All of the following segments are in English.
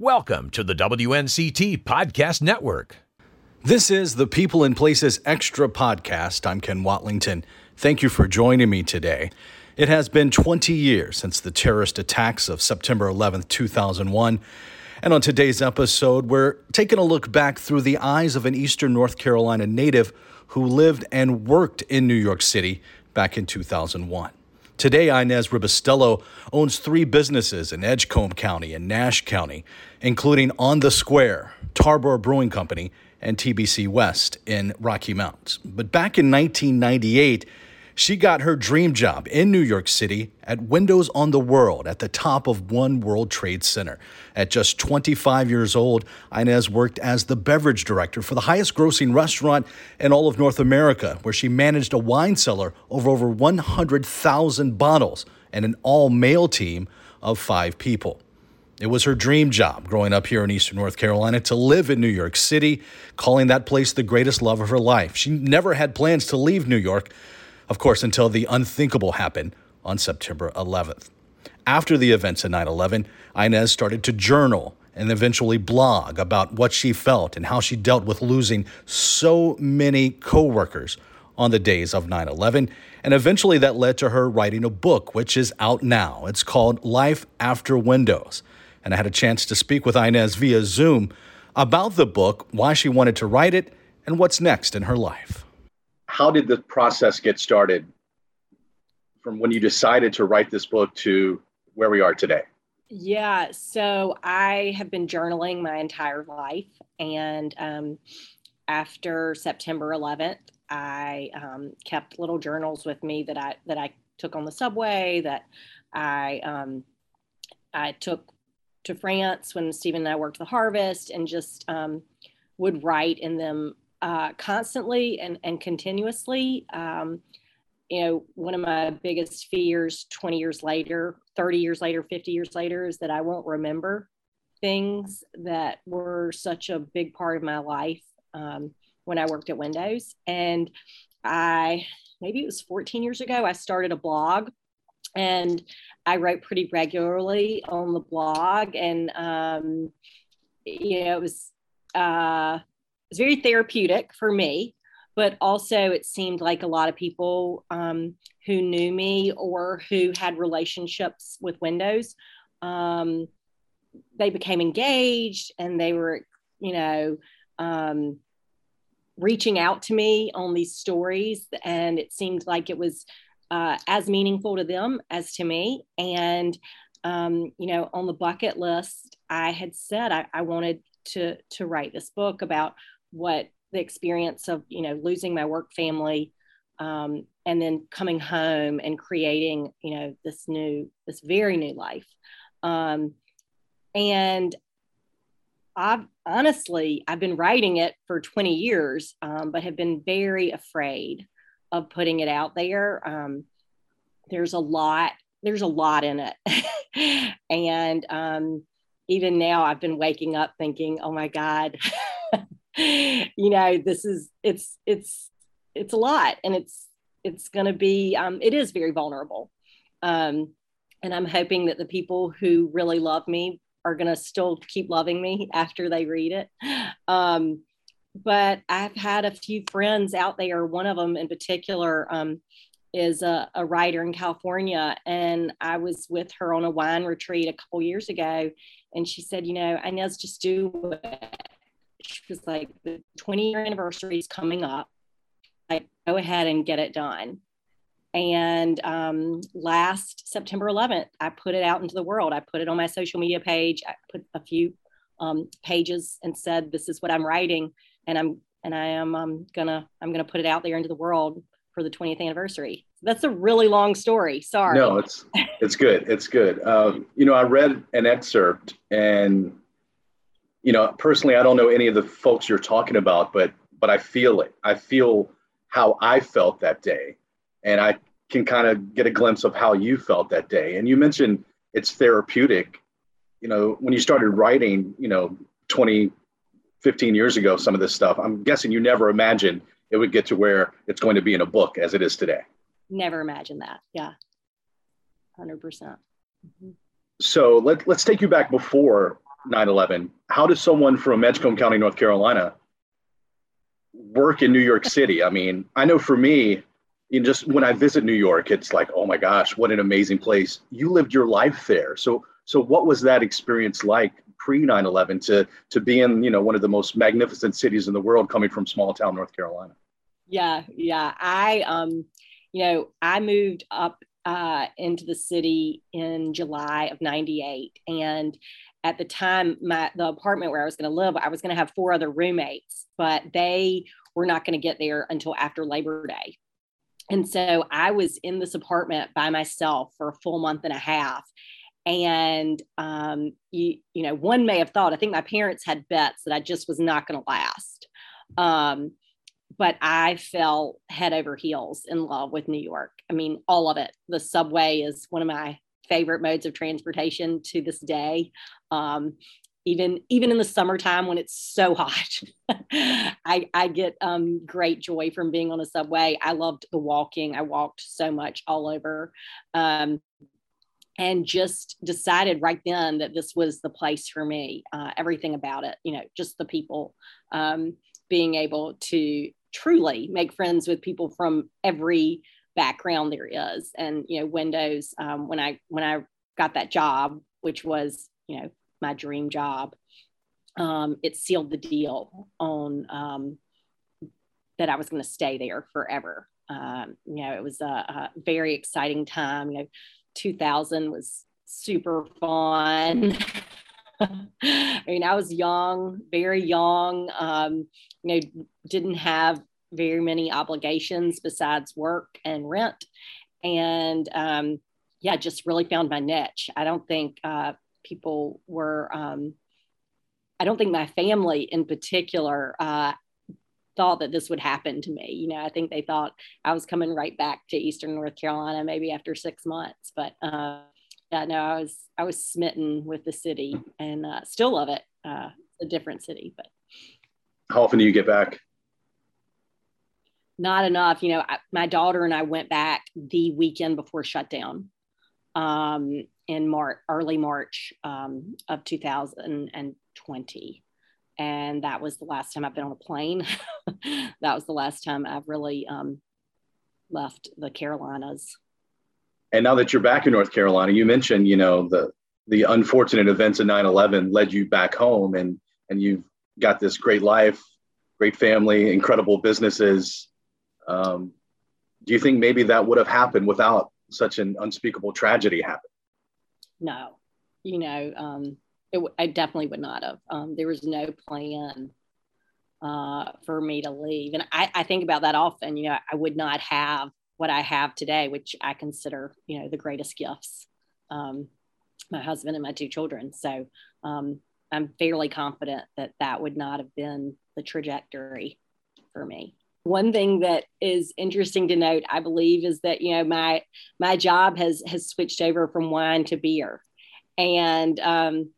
Welcome to the WNCT Podcast Network. This is the People and Places Extra podcast. I'm Ken Watlington. Thank you for joining me today. It has been 20 years since the terrorist attacks of September 11th, 2001. And on today's episode, we're taking a look back through the eyes of an Eastern North Carolina native who lived and worked in New York City back in 2001. Today, Inez Ribustello owns three businesses in Edgecombe County and Nash County, including On the Square, Tarboro Brewing Company, and TBC West in Rocky Mount. But back in 1998, she got her dream job in New York City at Windows on the World at the top of One World Trade Center. At just 25 years old, Inez worked as the beverage director for the highest grossing restaurant in all of North America, where she managed a wine cellar of over 100,000 bottles and an all male team of five people. It was her dream job growing up here in Eastern North Carolina to live in New York City, calling that place the greatest love of her life. She never had plans to leave New York, of course, until the unthinkable happened on September 11th. After the events of 9 11, Inez started to journal and eventually blog about what she felt and how she dealt with losing so many coworkers on the days of 9 11. And eventually that led to her writing a book, which is out now. It's called Life After Windows. And I had a chance to speak with Inez via Zoom about the book, why she wanted to write it, and what's next in her life how did the process get started from when you decided to write this book to where we are today? Yeah, so I have been journaling my entire life. And um, after September 11th, I um, kept little journals with me that I that I took on the subway, that I um, I took to France when Stephen and I worked the harvest, and just um, would write in them uh, constantly and, and continuously. Um, you know, one of my biggest fears 20 years later, 30 years later, 50 years later is that I won't remember things that were such a big part of my life um, when I worked at Windows. And I, maybe it was 14 years ago, I started a blog and I wrote pretty regularly on the blog. And, um, you know, it was, uh, was very therapeutic for me, but also it seemed like a lot of people um, who knew me or who had relationships with Windows, um, they became engaged and they were, you know, um, reaching out to me on these stories. And it seemed like it was uh, as meaningful to them as to me. And, um, you know, on the bucket list, I had said I, I wanted to to write this book about what the experience of you know losing my work family um, and then coming home and creating you know this new this very new life. Um, and i've honestly i've been writing it for 20 years um, but have been very afraid of putting it out there. Um, there's a lot there's a lot in it. And um, even now i've been waking up thinking oh my god you know this is it's it's it's a lot and it's it's going to be um, it is very vulnerable. Um, and i'm hoping that the people who really love me are going to still keep loving me after they read it. Um, but i've had a few friends out there. One of them in particular um, is a, a, writer in california and i was with her on a wine retreat a couple years ago and she said you know inez just do it was like, the 20 year anniversary is coming up. I go ahead and get it done. And um, last September 11th, I put it out into the world. I put it on my social media page. I put a few um, pages and said, "This is what I'm writing," and I'm and I am um, gonna I'm gonna put it out there into the world for the 20th anniversary. That's a really long story. Sorry. No, it's it's good. It's good. Um, you know, I read an excerpt, and you know, personally, I don't know any of the folks you're talking about, but but I feel it. I feel how I felt that day, and I can kind of get a glimpse of how you felt that day. And you mentioned it's therapeutic. You know, when you started writing, you know, 20, 15 years ago, some of this stuff, I'm guessing you never imagined it would get to where it's going to be in a book as it is today. Never imagined that. Yeah. 100%. mm hmm So let, let's take you back before 9/11. How does someone from Edgecombe County, North Carolina, work in New York City? I mean, I know for me, you know, just when I visit New York, it's like, oh my gosh, what an amazing place. You lived your life there. So so what was that experience like pre 9/11 to to be in, you know, one of the most magnificent cities in the world coming from small town North Carolina? Yeah, yeah. I um you know, I moved up uh, into the city in July of 98 and at the time my the apartment where I was going to live I was going to have four other roommates but they were not going to get there until after Labor Day and so I was in this apartment by myself for a full month and a half. And um, you, you know, one may have thought, I think my parents had bets that I just was not going to last. Um, but I fell head over heels in love with New York. I mean, all of it. The subway is one of my favorite modes of transportation to this day. Um, even even in the summertime when it's so hot I, I get um, great joy from being on a subway i loved the walking i walked so much all over um, and just decided right then that this was the place for me uh, everything about it you know just the people um, being able to truly make friends with people from every background there is and you know windows um, when i when i got that job which was you know my dream job, um, it sealed the deal on um, that I was going to stay there forever. Um, you know, it was a, a, very exciting time. You know, 2000 was super fun. I mean, I was young, very young. Um, you know, didn't have very many obligations besides work and rent, and um, yeah, just really found my niche. I don't think uh, people were um, i don't think my family in particular uh, thought that this would happen to me you know i think they thought i was coming right back to eastern north carolina maybe after six months but uh, yeah no i was i was smitten with the city and uh, still love it uh, a different city but how often do you get back not enough you know I, my daughter and i went back the weekend before shutdown um, in March, early March um, of 2020. And that was the last time I've been on a plane. that was the last time I've really um, left the Carolinas. And now that you're back in North Carolina, you mentioned, you know, the the unfortunate events of 9/11 led you back home, and and you've got this great life, great family, incredible businesses. Um, do you think maybe that would have happened without such an unspeakable tragedy happen? No, you know, um, it, I definitely would not have. Um, there was no plan uh, for me to leave. And I, I think about that often. You know, I would not have what I have today, which I consider, you know, the greatest gifts. Um, my husband and my two children. So um, I'm fairly confident that that would not have been the trajectory for me one thing that is interesting to note i believe is that you know my my job has has switched over from wine to beer and um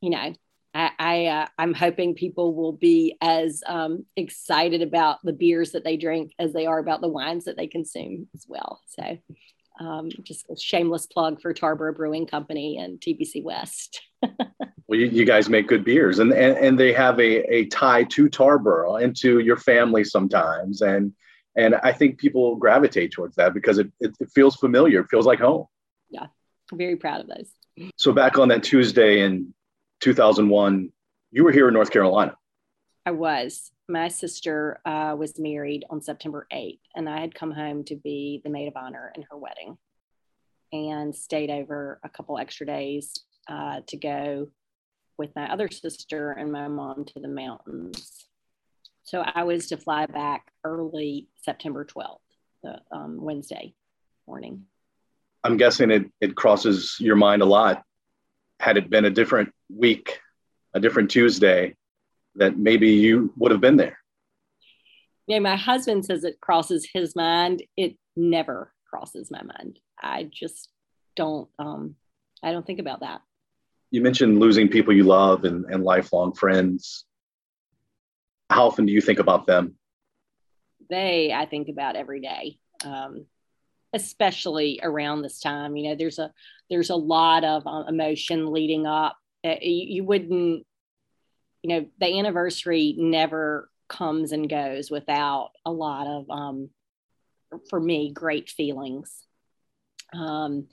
you know I, I uh, I'm hoping people will be as um, excited about the beers that they drink as they are about the wines that they consume as well. So, um, just a shameless plug for Tarboro Brewing Company and TBC West. well, you, you, guys make good beers, and, and and they have a a tie to Tarboro and to your family sometimes, and and I think people gravitate towards that because it, it, it feels familiar, it feels like home. Yeah, very proud of those. So back on that Tuesday in 2001, you were here in North Carolina. I was. My sister uh, was married on September 8th, and I had come home to be the maid of honor in her wedding and stayed over a couple extra days uh, to go with my other sister and my mom to the mountains. So I was to fly back early September 12th, the um, Wednesday morning. I'm guessing it, it crosses your mind a lot. Had it been a different week, a different Tuesday, that maybe you would have been there. Yeah, my husband says it crosses his mind. It never crosses my mind. I just don't um I don't think about that you mentioned losing people you love and, and lifelong friends. How often do you think about them? They, I think about every day, um, especially around this time. You know, there's a there's a lot of um, emotion leading up uh, you, you wouldn't, you know, the anniversary never comes and goes without a lot of, um, for me, great feelings. Um,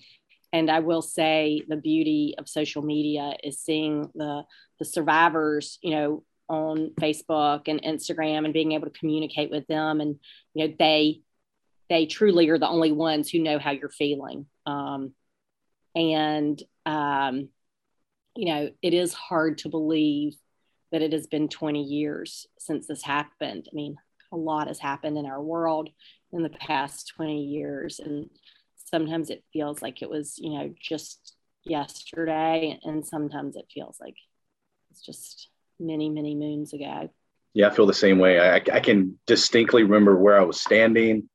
and I will say the beauty of social media is seeing the the survivors, you know, on Facebook and Instagram and being able to communicate with them. And, you know, they, they truly are the only ones who know how you're feeling. Um, and, um, you know, it is hard to believe that it has been 20 years since this happened. I mean, a lot has happened in our world in the past 20 years. And sometimes it feels like it was, you know, just yesterday. And sometimes it feels like it's just many, many moons ago. Yeah, I feel the same way. I, I can distinctly remember where I was standing,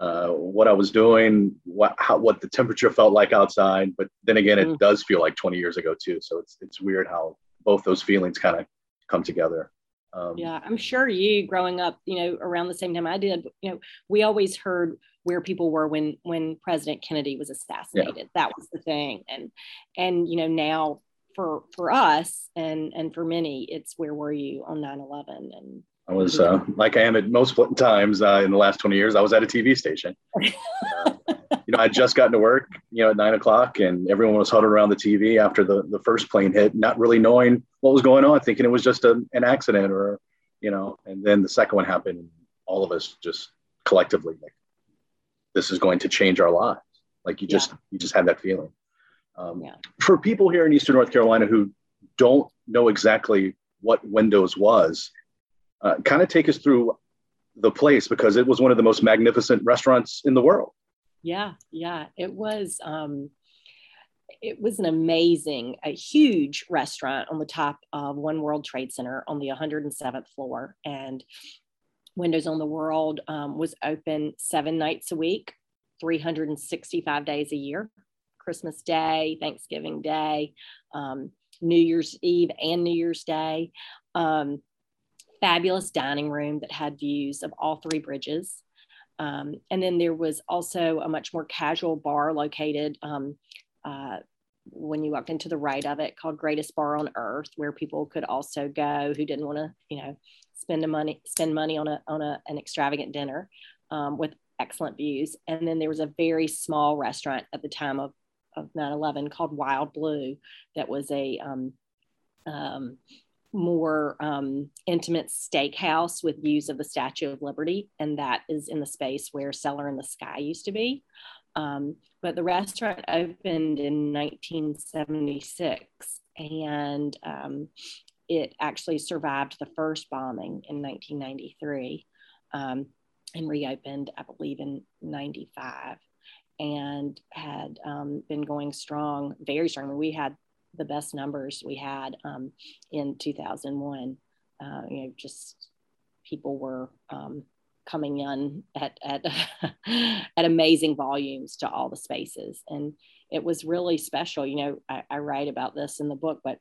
uh, what I was doing, what how, what the temperature felt like outside. But then again, it mm. does feel like 20 years ago too. So it's it's weird how both those feelings kind of come together. Um, yeah, I'm sure you growing up, you know, around the same time I did, you know, we always heard where people were when when President Kennedy was assassinated. Yeah. That was the thing, and and you know now for for us and and for many it's where were you on 9-11 and i was uh, like i am at most times uh, in the last 20 years i was at a tv station uh, you know i just gotten to work you know at nine o'clock and everyone was huddled around the tv after the, the first plane hit not really knowing what was going on thinking it was just a, an accident or you know and then the second one happened and all of us just collectively like this is going to change our lives like you just yeah. you just had that feeling um, yeah. For people here in Eastern North Carolina who don't know exactly what Windows was, uh, kind of take us through the place because it was one of the most magnificent restaurants in the world. Yeah, yeah, it was. Um, it was an amazing, a huge restaurant on the top of One World Trade Center on the 107th floor, and Windows on the World um, was open seven nights a week, 365 days a year. Christmas Day, Thanksgiving Day, um, New Year's Eve, and New Year's Day. Um, fabulous dining room that had views of all three bridges. Um, and then there was also a much more casual bar located um, uh, when you walked into the right of it called Greatest Bar on Earth, where people could also go who didn't want to, you know, spend a money spend money on a on a, an extravagant dinner um, with excellent views. And then there was a very small restaurant at the time of of 9-11 called Wild Blue that was a um, um, more um, intimate steakhouse with views of the Statue of Liberty. And that is in the space where Cellar in the Sky used to be. Um, but the restaurant opened in 1976 and um, it actually survived the first bombing in 1993 um, and reopened, I believe, in 95 and had um, been going strong, very strong. We had the best numbers we had um, in 2001. Uh, you know, just people were um, coming in at at at amazing volumes to all the spaces, and it was really special. You know, I, I write about this in the book, but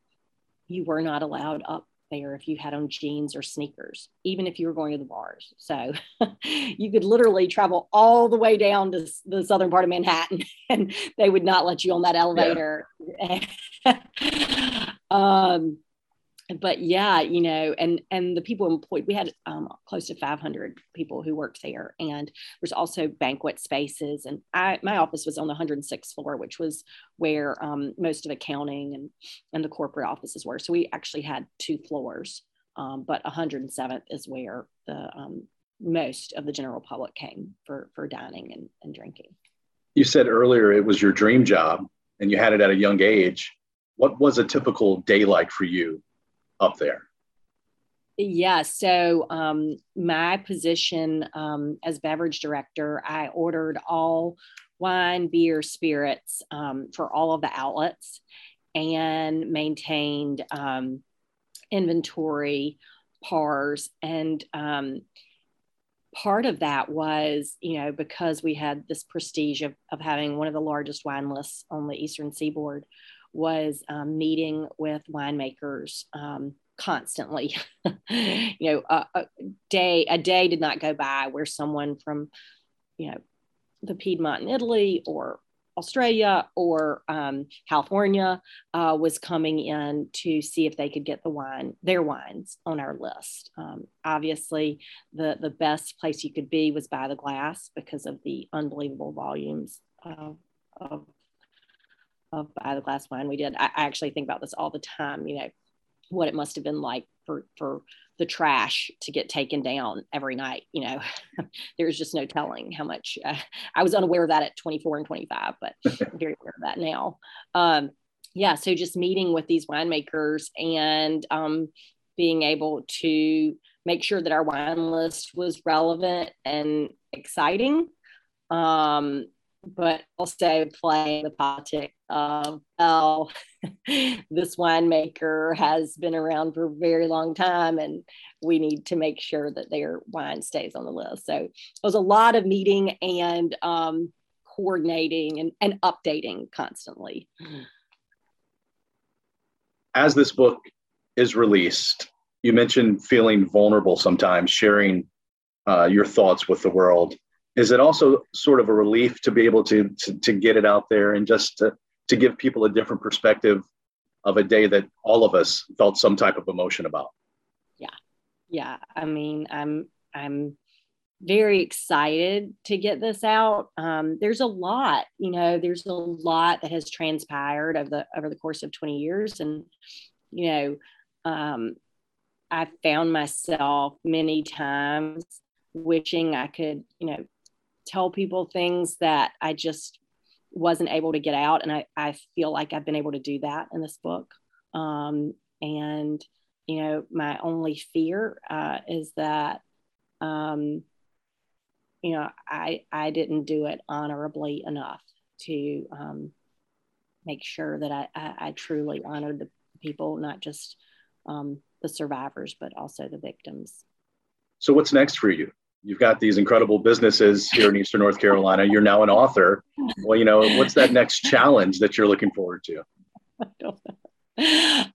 you were not allowed up there if you had on jeans or sneakers, even if you were going to the bars. So you could literally travel all the way down to the southern part of Manhattan and they would not let you on that elevator. Yeah. um, but yeah, you know, and and the people employed, we had um, close to 500 people who worked there, and there's also banquet spaces. And I, my office was on the 106th floor, which was where um, most of accounting and and the corporate offices were. So we actually had two floors, um, but 107th is where the um, most of the general public came for for dining and, and drinking. You said earlier it was your dream job, and you had it at a young age. What was a typical day like for you up there? Yeah, so um, my position um, as beverage director, I ordered all wine, beer, spirits um, for all of the outlets and maintained um, inventory, pars, and um, part of that was, you know, because we had this prestige of, of having one of the largest wine lists on the Eastern Seaboard, was um, meeting with winemakers um, constantly. you know, a, a, day a day did not go by where someone from, you know, the Piedmont in Italy or Australia or um, California uh, was coming in to see if they could get the wine, their wines, on our list. Um, obviously, the the best place you could be was by the glass because of the unbelievable volumes of, of, of by the glass wine we did. I, I actually think about this all the time. You know, what it must have been like for for the trash to get taken down every night. You know, there's just no telling how much uh, I was unaware of that at 24 and 25, but I'm very aware of that now. Um, yeah, so just meeting with these winemakers and um, being able to make sure that our wine list was relevant and exciting. Um, but also playing the politics of, well, this winemaker has been around for a very long time and we need to make sure that their wine stays on the list. So it was a lot of meeting and um, coordinating and, and updating constantly. As this book is released, you mentioned feeling vulnerable sometimes, sharing uh, your thoughts with the world is it also sort of a relief to be able to to, to get it out there and just to, to give people a different perspective of a day that all of us felt some type of emotion about? Yeah. Yeah. I mean i'm i'm very excited to get this out. Um, there's a lot you know there's a lot that has transpired over the over the course of 20 years. And you know um, i found myself many times wishing i could you know tell people things that I just wasn't able to get out. And I, I feel like I've been able to do that in this book. Um, and, you know, my only fear uh, is that, um, you know, I, I didn't do it honorably enough to um, make sure that I, I, I, truly honored the people, not just um, the survivors, but also the victims. So, what's next for you? You've got these incredible businesses here in Eastern North Carolina. You're now an author. Well, you know, what's that next challenge that you're looking forward to? I don't know.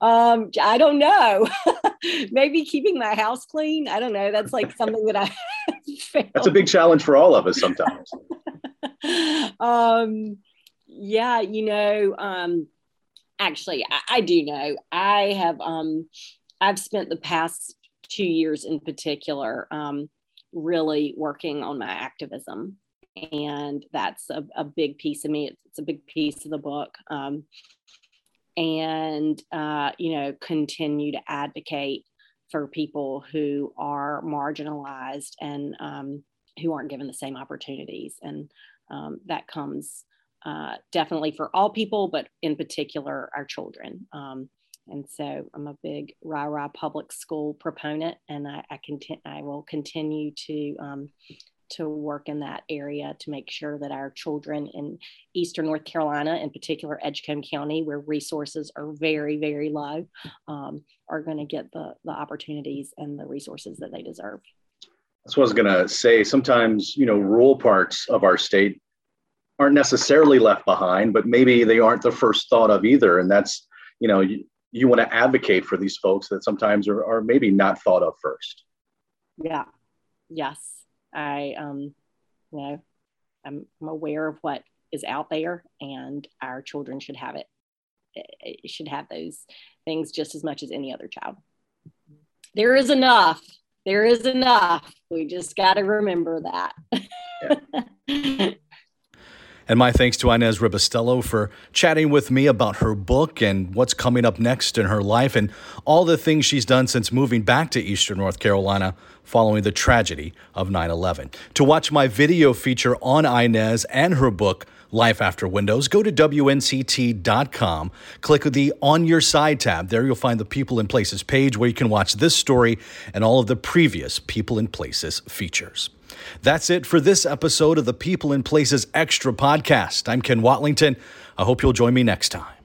Um, I don't know. Maybe keeping my house clean. I don't know. That's like something that I. That's a big challenge for all of us sometimes. um, yeah, you know, um, actually, I, I do know. I have. Um, I've spent the past two years in particular um, really working on my activism. And that's a, a big piece of me. It's, it's, a big piece of the book. Um, and, uh, you know, continue to advocate for people who are marginalized and um, who aren't given the same opportunities. And um, that comes uh, definitely for all people, but in particular, our children. Um, and so I'm a big rah public school proponent, and I, I, conti- I will continue to um, to work in that area to make sure that our children in Eastern North Carolina, in particular Edgecombe County, where resources are very, very low, um, are going to get the, the opportunities and the resources that they deserve. That's what I was going to say. Sometimes, you know, rural parts of our state aren't necessarily left behind, but maybe they aren't the first thought of either. And that's, you know, you want to advocate for these folks that sometimes are, are maybe not thought of first. Yeah. Yes. I, um, you know, I'm, I'm aware of what is out there and our children should have it. It should have those things just as much as any other child. There is enough. There is enough. We just got to remember that. Yeah. And my thanks to Inez Ribustello for chatting with me about her book and what's coming up next in her life and all the things she's done since moving back to Eastern North Carolina following the tragedy of 9 11. To watch my video feature on Inez and her book, Life After Windows, go to WNCT.com, click the On Your Side tab. There you'll find the People and Places page where you can watch this story and all of the previous People and Places features. That's it for this episode of the People and Places Extra podcast. I'm Ken Watlington. I hope you'll join me next time.